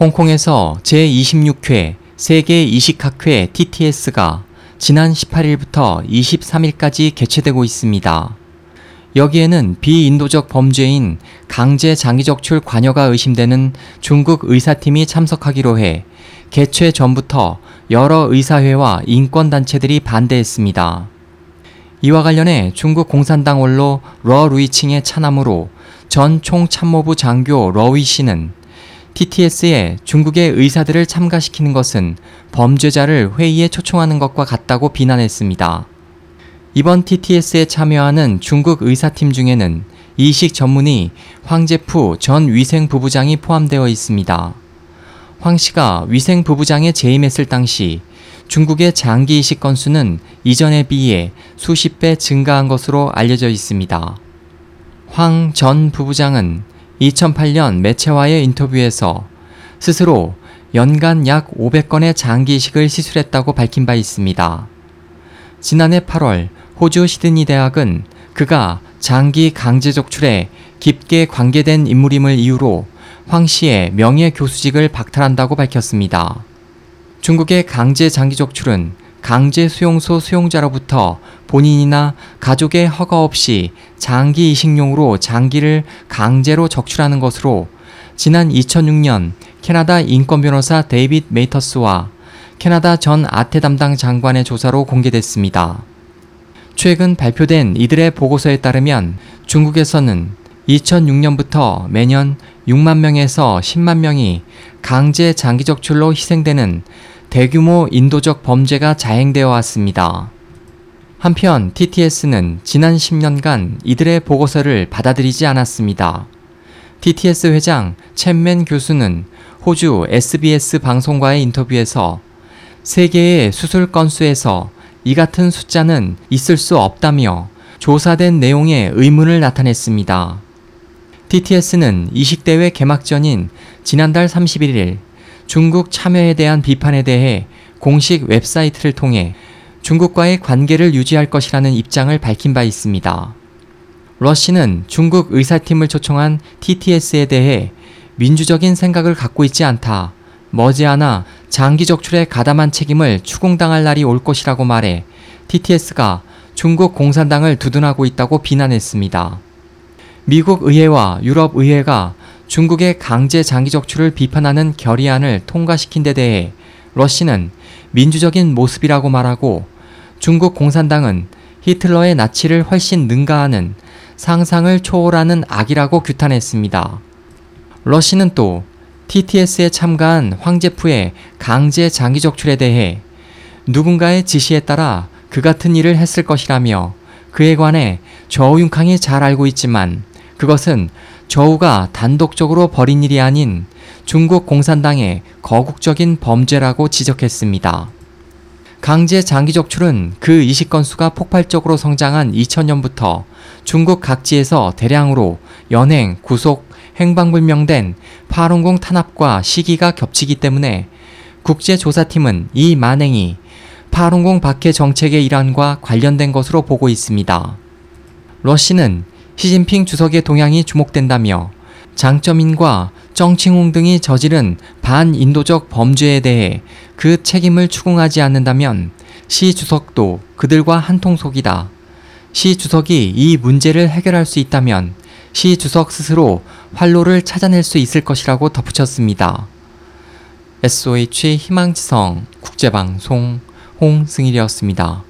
홍콩에서 제26회 세계 이식학회 TTS가 지난 18일부터 23일까지 개최되고 있습니다. 여기에는 비인도적 범죄인 강제 장기적출 관여가 의심되는 중국 의사팀이 참석하기로 해 개최 전부터 여러 의사회와 인권단체들이 반대했습니다. 이와 관련해 중국 공산당 원로 러 루이칭의 차남으로 전 총참모부 장교 러위 씨는 TTS에 중국의 의사들을 참가시키는 것은 범죄자를 회의에 초청하는 것과 같다고 비난했습니다. 이번 TTS에 참여하는 중국 의사팀 중에는 이식 전문의 황제푸 전 위생부부장이 포함되어 있습니다. 황 씨가 위생부부장에 재임했을 당시 중국의 장기 이식 건수는 이전에 비해 수십 배 증가한 것으로 알려져 있습니다. 황 전 부부장은 2008년 매체와의 인터뷰에서 스스로 연간 약 500건의 장기 이식을 시술했다고 밝힌 바 있습니다. 지난해 8월 호주 시드니 대학은 그가 장기 강제 적출에 깊게 관계된 인물임을 이유로 황 씨의 명예 교수직을 박탈한다고 밝혔습니다. 중국의 강제 장기 적출은 강제 수용소 수용자로부터 본인이나 가족의 허가 없이 장기 이식용으로 장기를 강제로 적출하는 것으로 지난 2006년 캐나다 인권변호사 데이빗 메이터스와 캐나다 전 아태 담당 장관의 조사로 공개됐습니다. 최근 발표된 이들의 보고서에 따르면 중국에서는 2006년부터 매년 6만 명에서 10만 명이 강제 장기 적출로 희생되는 대규모 인도적 범죄가 자행되어 왔습니다. 한편 TTS는 지난 10년간 이들의 보고서를 받아들이지 않았습니다. TTS 회장 첸맨 교수는 호주 SBS 방송과의 인터뷰에서 세계의 수술 건수에서 이 같은 숫자는 있을 수 없다며 조사된 내용에 의문을 나타냈습니다. TTS는 이식대회 개막전인 지난달 31일 중국 참여에 대한 비판에 대해 공식 웹사이트를 통해 중국과의 관계를 유지할 것이라는 입장을 밝힌 바 있습니다. 러시는 중국 의사팀을 초청한 TTS에 대해 민주적인 생각을 갖고 있지 않다. 머지않아 장기 적출에 가담한 책임을 추궁당할 날이 올 것이라고 말해 TTS가 중국 공산당을 두둔하고 있다고 비난했습니다. 미국 의회와 유럽 의회가 중국의 강제 장기 적출을 비판하는 결의안을 통과시킨 데 대해 러시는 민주적인 모습이라고 말하고 중국 공산당은 히틀러의 나치를 훨씬 능가하는 상상을 초월하는 악이라고 규탄했습니다. 러시는 또 TTS에 참가한 황제프의 강제 장기 적출에 대해 누군가의 지시에 따라 그 같은 일을 했을 것이라며 그에 관해 저우융캉이 잘 알고 있지만 그것은 저우가 단독적으로 벌인 일이 아닌 중국 공산당의 거국적인 범죄라고 지적했습니다. 강제 장기 적출은 그 이식 건수가 폭발적으로 성장한 2000년부터 중국 각지에서 대량으로 연행, 구속, 행방불명된 파룬공 탄압과 시기가 겹치기 때문에 국제조사팀은 이 만행이 파룬공 박해 정책의 일환과 관련된 것으로 보고 있습니다. 러시는 시진핑 주석의 동향이 주목된다며 장점인과 정칭홍 등이 저지른 반인도적 범죄에 대해 그 책임을 추궁하지 않는다면 시 주석도 그들과 한통속이다. 시 주석이 이 문제를 해결할 수 있다면 시 주석 스스로 활로를 찾아낼 수 있을 것이라고 덧붙였습니다. SOH 희망지성 국제방송 홍승일이었습니다.